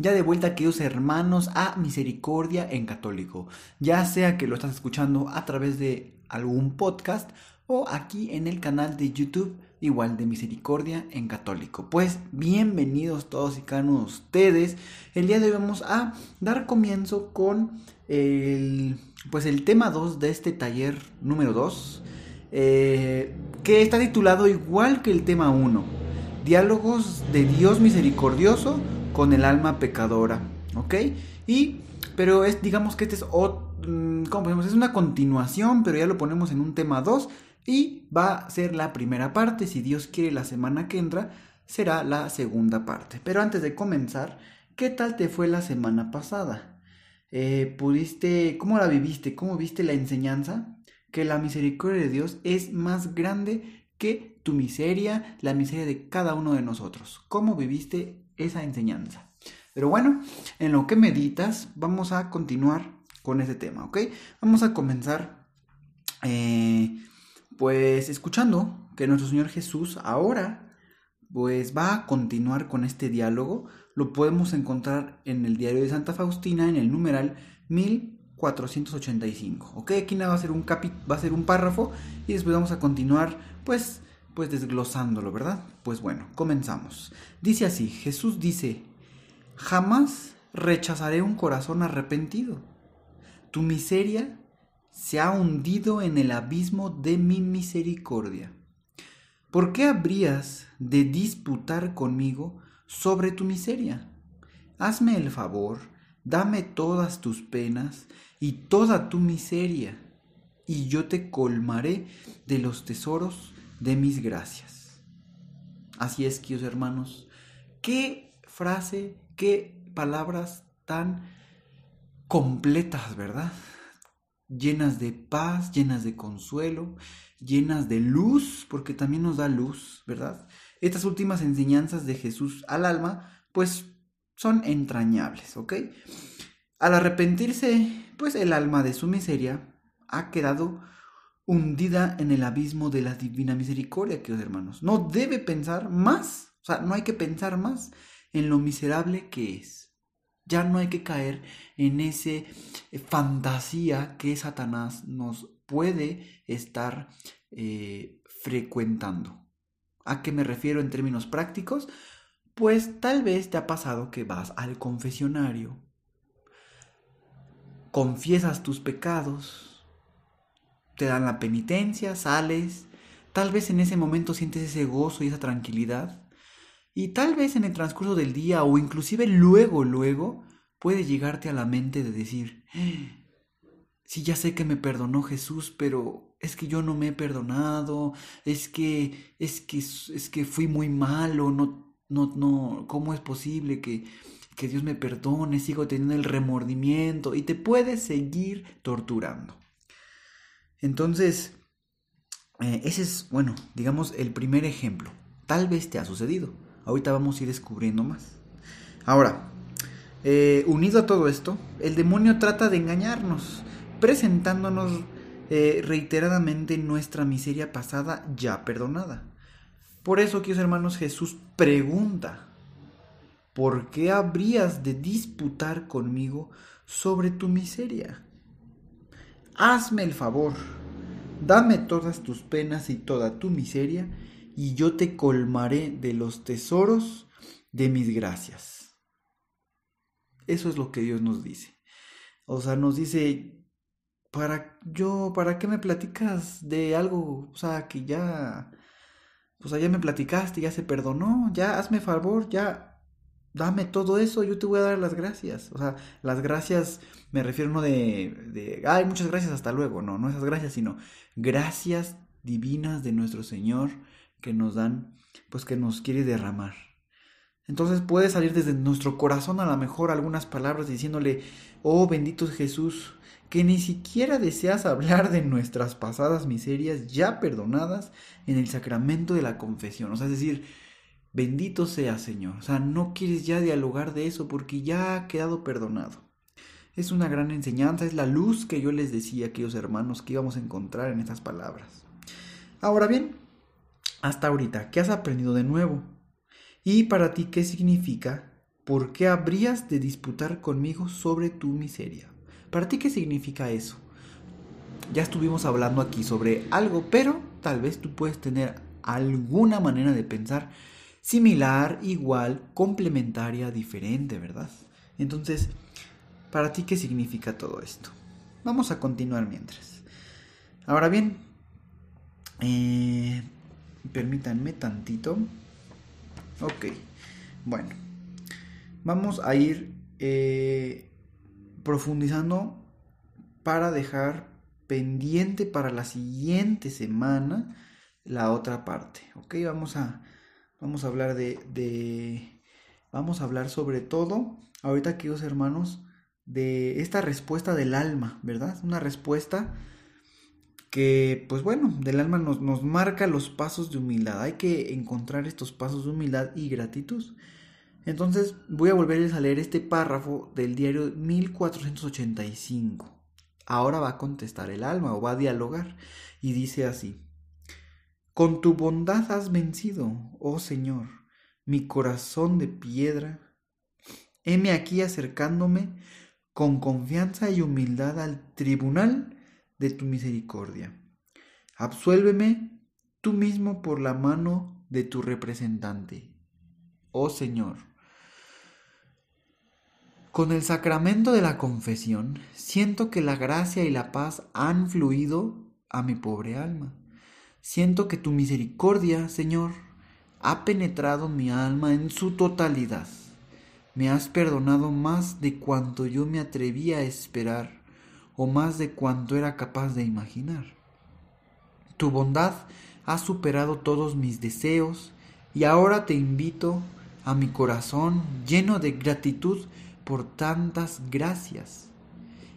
Ya de vuelta, queridos hermanos, a Misericordia en Católico. Ya sea que lo estás escuchando a través de algún podcast o aquí en el canal de YouTube, igual de Misericordia en Católico. Pues bienvenidos todos y cada uno de ustedes. El día de hoy vamos a dar comienzo con el, pues el tema 2 de este taller número 2, eh, que está titulado igual que el tema 1, Diálogos de Dios Misericordioso con el alma pecadora, ¿ok? Y, pero es, digamos que este es, mm, ¿cómo podemos? Es una continuación, pero ya lo ponemos en un tema 2 y va a ser la primera parte, si Dios quiere la semana que entra, será la segunda parte. Pero antes de comenzar, ¿qué tal te fue la semana pasada? Eh, ¿Pudiste, cómo la viviste? ¿Cómo viste la enseñanza? Que la misericordia de Dios es más grande que tu miseria, la miseria de cada uno de nosotros. ¿Cómo viviste esa enseñanza. Pero bueno, en lo que meditas, vamos a continuar con ese tema, ¿ok? Vamos a comenzar, eh, pues, escuchando que nuestro Señor Jesús ahora, pues, va a continuar con este diálogo. Lo podemos encontrar en el diario de Santa Faustina, en el numeral 1485, ¿ok? Aquí nada va a ser un capi va a ser un párrafo y después vamos a continuar, pues, pues desglosándolo, ¿verdad? Pues bueno, comenzamos. Dice así, Jesús dice, jamás rechazaré un corazón arrepentido. Tu miseria se ha hundido en el abismo de mi misericordia. ¿Por qué habrías de disputar conmigo sobre tu miseria? Hazme el favor, dame todas tus penas y toda tu miseria, y yo te colmaré de los tesoros de mis gracias. Así es, queridos hermanos, qué frase, qué palabras tan completas, ¿verdad? Llenas de paz, llenas de consuelo, llenas de luz, porque también nos da luz, ¿verdad? Estas últimas enseñanzas de Jesús al alma, pues son entrañables, ¿ok? Al arrepentirse, pues el alma de su miseria ha quedado hundida en el abismo de la divina misericordia, queridos hermanos. No debe pensar más, o sea, no hay que pensar más en lo miserable que es. Ya no hay que caer en esa eh, fantasía que Satanás nos puede estar eh, frecuentando. ¿A qué me refiero en términos prácticos? Pues tal vez te ha pasado que vas al confesionario, confiesas tus pecados, te dan la penitencia, sales, tal vez en ese momento sientes ese gozo y esa tranquilidad, y tal vez en el transcurso del día o inclusive luego, luego, puede llegarte a la mente de decir, sí, ya sé que me perdonó Jesús, pero es que yo no me he perdonado, es que, es que, es que fui muy malo, no, no, no, ¿cómo es posible que, que Dios me perdone? Sigo teniendo el remordimiento y te puedes seguir torturando. Entonces, eh, ese es, bueno, digamos, el primer ejemplo. Tal vez te ha sucedido. Ahorita vamos a ir descubriendo más. Ahora, eh, unido a todo esto, el demonio trata de engañarnos, presentándonos eh, reiteradamente nuestra miseria pasada ya perdonada. Por eso, queridos hermanos, Jesús pregunta, ¿por qué habrías de disputar conmigo sobre tu miseria? Hazme el favor, dame todas tus penas y toda tu miseria, y yo te colmaré de los tesoros de mis gracias. Eso es lo que Dios nos dice. O sea, nos dice, para yo, ¿para qué me platicas de algo? O sea, que ya, pues allá me platicaste, ya se perdonó, ya hazme favor, ya dame todo eso, yo te voy a dar las gracias. O sea, las gracias me refiero no de, de, ay, muchas gracias, hasta luego. No, no esas gracias, sino gracias divinas de nuestro Señor que nos dan, pues que nos quiere derramar. Entonces puede salir desde nuestro corazón a lo mejor algunas palabras diciéndole, oh bendito Jesús, que ni siquiera deseas hablar de nuestras pasadas miserias ya perdonadas en el sacramento de la confesión. O sea, es decir, bendito sea Señor. O sea, no quieres ya dialogar de eso porque ya ha quedado perdonado. Es una gran enseñanza, es la luz que yo les decía a aquellos hermanos que íbamos a encontrar en estas palabras. Ahora bien, hasta ahorita, ¿qué has aprendido de nuevo? ¿Y para ti qué significa? ¿Por qué habrías de disputar conmigo sobre tu miseria? ¿Para ti qué significa eso? Ya estuvimos hablando aquí sobre algo, pero tal vez tú puedes tener alguna manera de pensar similar, igual, complementaria, diferente, ¿verdad? Entonces, ¿para ti qué significa todo esto? Vamos a continuar mientras. Ahora bien, eh, permítanme tantito. Ok, bueno, vamos a ir eh, profundizando para dejar pendiente para la siguiente semana la otra parte. Ok, vamos a, vamos a hablar de, de, vamos a hablar sobre todo, ahorita queridos hermanos, de esta respuesta del alma, ¿verdad? Una respuesta que, pues bueno, del alma nos, nos marca los pasos de humildad. Hay que encontrar estos pasos de humildad y gratitud. Entonces voy a volverles a leer este párrafo del diario 1485. Ahora va a contestar el alma o va a dialogar y dice así. Con tu bondad has vencido, oh Señor, mi corazón de piedra. Heme aquí acercándome con confianza y humildad al tribunal de tu misericordia. Absuélveme tú mismo por la mano de tu representante, oh Señor. Con el sacramento de la confesión, siento que la gracia y la paz han fluido a mi pobre alma. Siento que tu misericordia, Señor, ha penetrado mi alma en su totalidad. Me has perdonado más de cuanto yo me atrevía a esperar o más de cuanto era capaz de imaginar. Tu bondad ha superado todos mis deseos y ahora te invito a mi corazón lleno de gratitud por tantas gracias.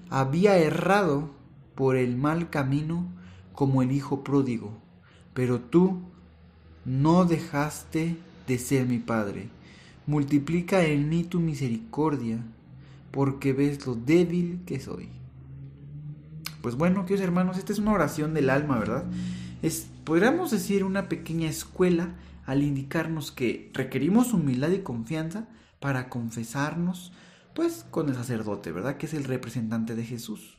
Había errado por el mal camino como el hijo pródigo, pero tú no dejaste de ser mi Padre. Multiplica en mí tu misericordia, porque ves lo débil que soy. Pues bueno, queridos hermanos, esta es una oración del alma, ¿verdad? Es, podríamos decir, una pequeña escuela al indicarnos que requerimos humildad y confianza para confesarnos, pues con el sacerdote, ¿verdad? Que es el representante de Jesús.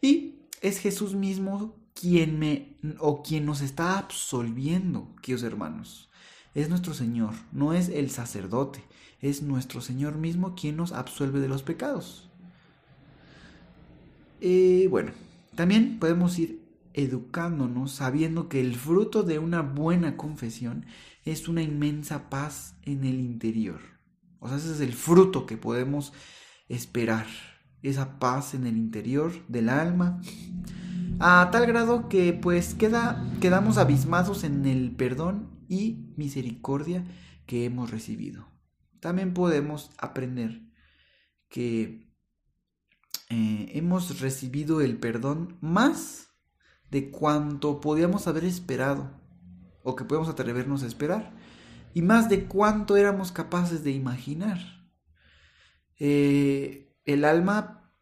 Y es Jesús mismo quien me o quien nos está absolviendo, queridos hermanos. Es nuestro Señor, no es el sacerdote, es nuestro Señor mismo quien nos absuelve de los pecados. Y bueno, también podemos ir educándonos sabiendo que el fruto de una buena confesión es una inmensa paz en el interior. O sea, ese es el fruto que podemos esperar, esa paz en el interior del alma, a tal grado que pues queda, quedamos abismados en el perdón y misericordia que hemos recibido. También podemos aprender que eh, hemos recibido el perdón más de cuanto podíamos haber esperado o que podemos atrevernos a esperar y más de cuánto éramos capaces de imaginar. Eh, el alma,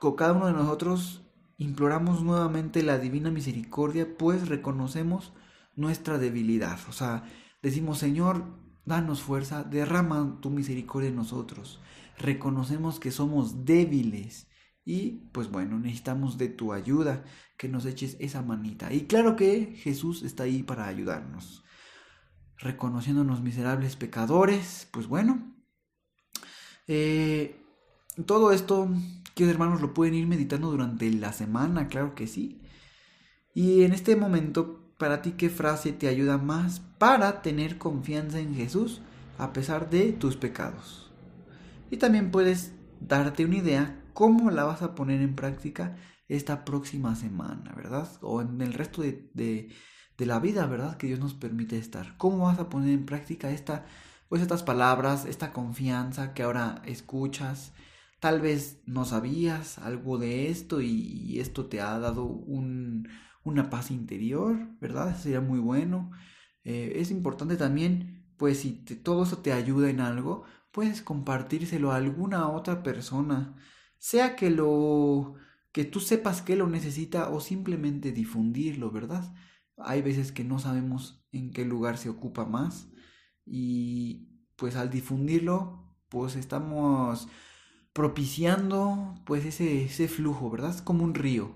con cada uno de nosotros, imploramos nuevamente la divina misericordia, pues reconocemos nuestra debilidad. O sea, decimos, Señor, danos fuerza, derrama tu misericordia en nosotros. Reconocemos que somos débiles y pues bueno, necesitamos de tu ayuda, que nos eches esa manita. Y claro que Jesús está ahí para ayudarnos reconociéndonos miserables pecadores, pues bueno, eh, todo esto, queridos hermanos, lo pueden ir meditando durante la semana, claro que sí. Y en este momento, para ti, ¿qué frase te ayuda más para tener confianza en Jesús a pesar de tus pecados? Y también puedes darte una idea cómo la vas a poner en práctica esta próxima semana, ¿verdad? O en el resto de de la vida, ¿verdad? Que Dios nos permite estar. ¿Cómo vas a poner en práctica esta, pues estas palabras, esta confianza que ahora escuchas. Tal vez no sabías algo de esto y, esto te ha dado un, una paz interior, ¿verdad? sería muy bueno. Eh, es importante también, pues si todo eso te ayuda en algo, puedes compartírselo a alguna otra persona, sea que lo que tú sepas que lo necesita o simplemente difundirlo, ¿verdad? Hay veces que no sabemos en qué lugar se ocupa más y pues al difundirlo pues estamos propiciando pues ese, ese flujo, ¿verdad? Es como un río.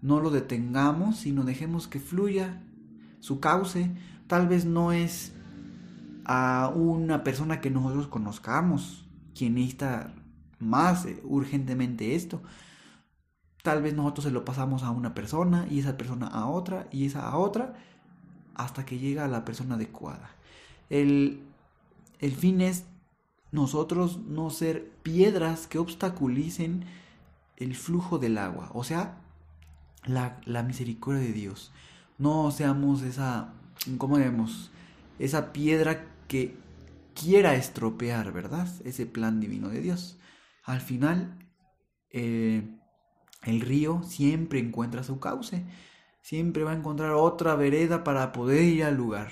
No lo detengamos, sino dejemos que fluya su cauce. Tal vez no es a una persona que nosotros conozcamos quien necesita más eh, urgentemente esto, Tal vez nosotros se lo pasamos a una persona y esa persona a otra y esa a otra hasta que llega a la persona adecuada. El, el fin es nosotros no ser piedras que obstaculicen el flujo del agua, o sea, la, la misericordia de Dios. No seamos esa, ¿cómo vemos? Esa piedra que quiera estropear, ¿verdad? Ese plan divino de Dios. Al final, eh, el río siempre encuentra su cauce, siempre va a encontrar otra vereda para poder ir al lugar.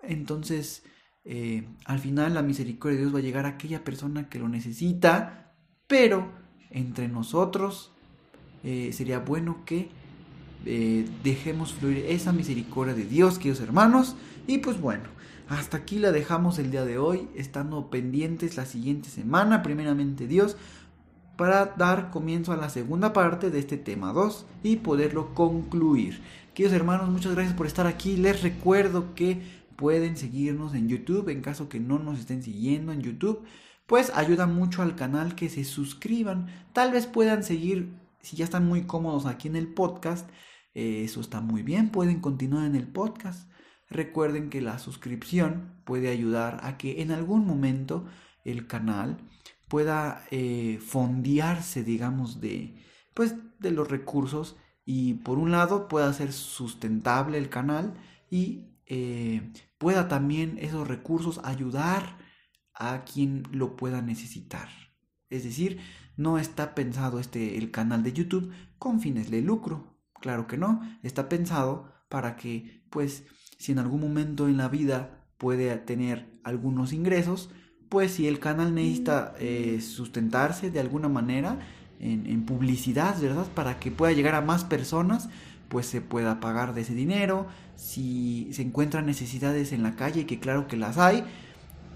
Entonces, eh, al final la misericordia de Dios va a llegar a aquella persona que lo necesita, pero entre nosotros eh, sería bueno que eh, dejemos fluir esa misericordia de Dios, queridos hermanos. Y pues bueno, hasta aquí la dejamos el día de hoy, estando pendientes la siguiente semana, primeramente Dios para dar comienzo a la segunda parte de este tema 2 y poderlo concluir. Queridos hermanos, muchas gracias por estar aquí. Les recuerdo que pueden seguirnos en YouTube en caso que no nos estén siguiendo en YouTube. Pues ayuda mucho al canal que se suscriban. Tal vez puedan seguir, si ya están muy cómodos aquí en el podcast, eh, eso está muy bien, pueden continuar en el podcast. Recuerden que la suscripción puede ayudar a que en algún momento el canal pueda eh, fondearse, digamos, de, pues, de los recursos y por un lado pueda ser sustentable el canal y eh, pueda también esos recursos ayudar a quien lo pueda necesitar. Es decir, no está pensado este el canal de YouTube con fines de lucro. Claro que no, está pensado para que pues si en algún momento en la vida puede tener algunos ingresos, pues si el canal necesita eh, sustentarse de alguna manera en, publicidad, ¿verdad? Para que pueda llegar a más personas, pues se pueda pagar de ese dinero. Si se encuentran necesidades en la calle, que claro que las hay,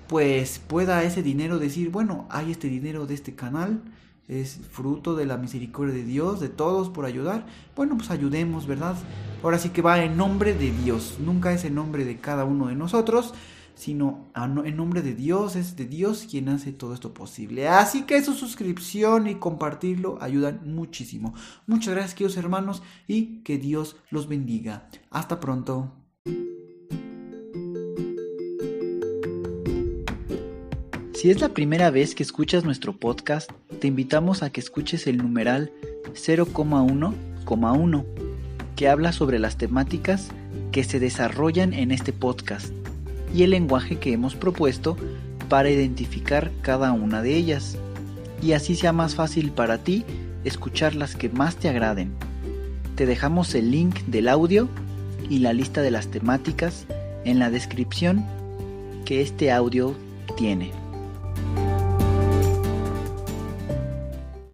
pues pueda ese dinero decir, bueno, hay este dinero de este canal, es fruto de la misericordia de Dios, de todos por ayudar. Bueno, pues ayudemos, ¿verdad? Ahora sí que va en nombre de Dios, nunca es en nombre de cada uno de nosotros sino en nombre de Dios, es de Dios quien hace todo esto posible. Así que su suscripción y compartirlo ayudan muchísimo. Muchas gracias, queridos hermanos, y que Dios los bendiga. Hasta pronto. Si es la primera vez que escuchas nuestro podcast, te invitamos a que escuches el numeral 0,1,1, que habla sobre las temáticas que se desarrollan en este podcast y el lenguaje que hemos propuesto para identificar cada una de ellas, y así sea más fácil para ti escuchar las que más te agraden. Te dejamos el link del audio y la lista de las temáticas en la descripción que este audio tiene.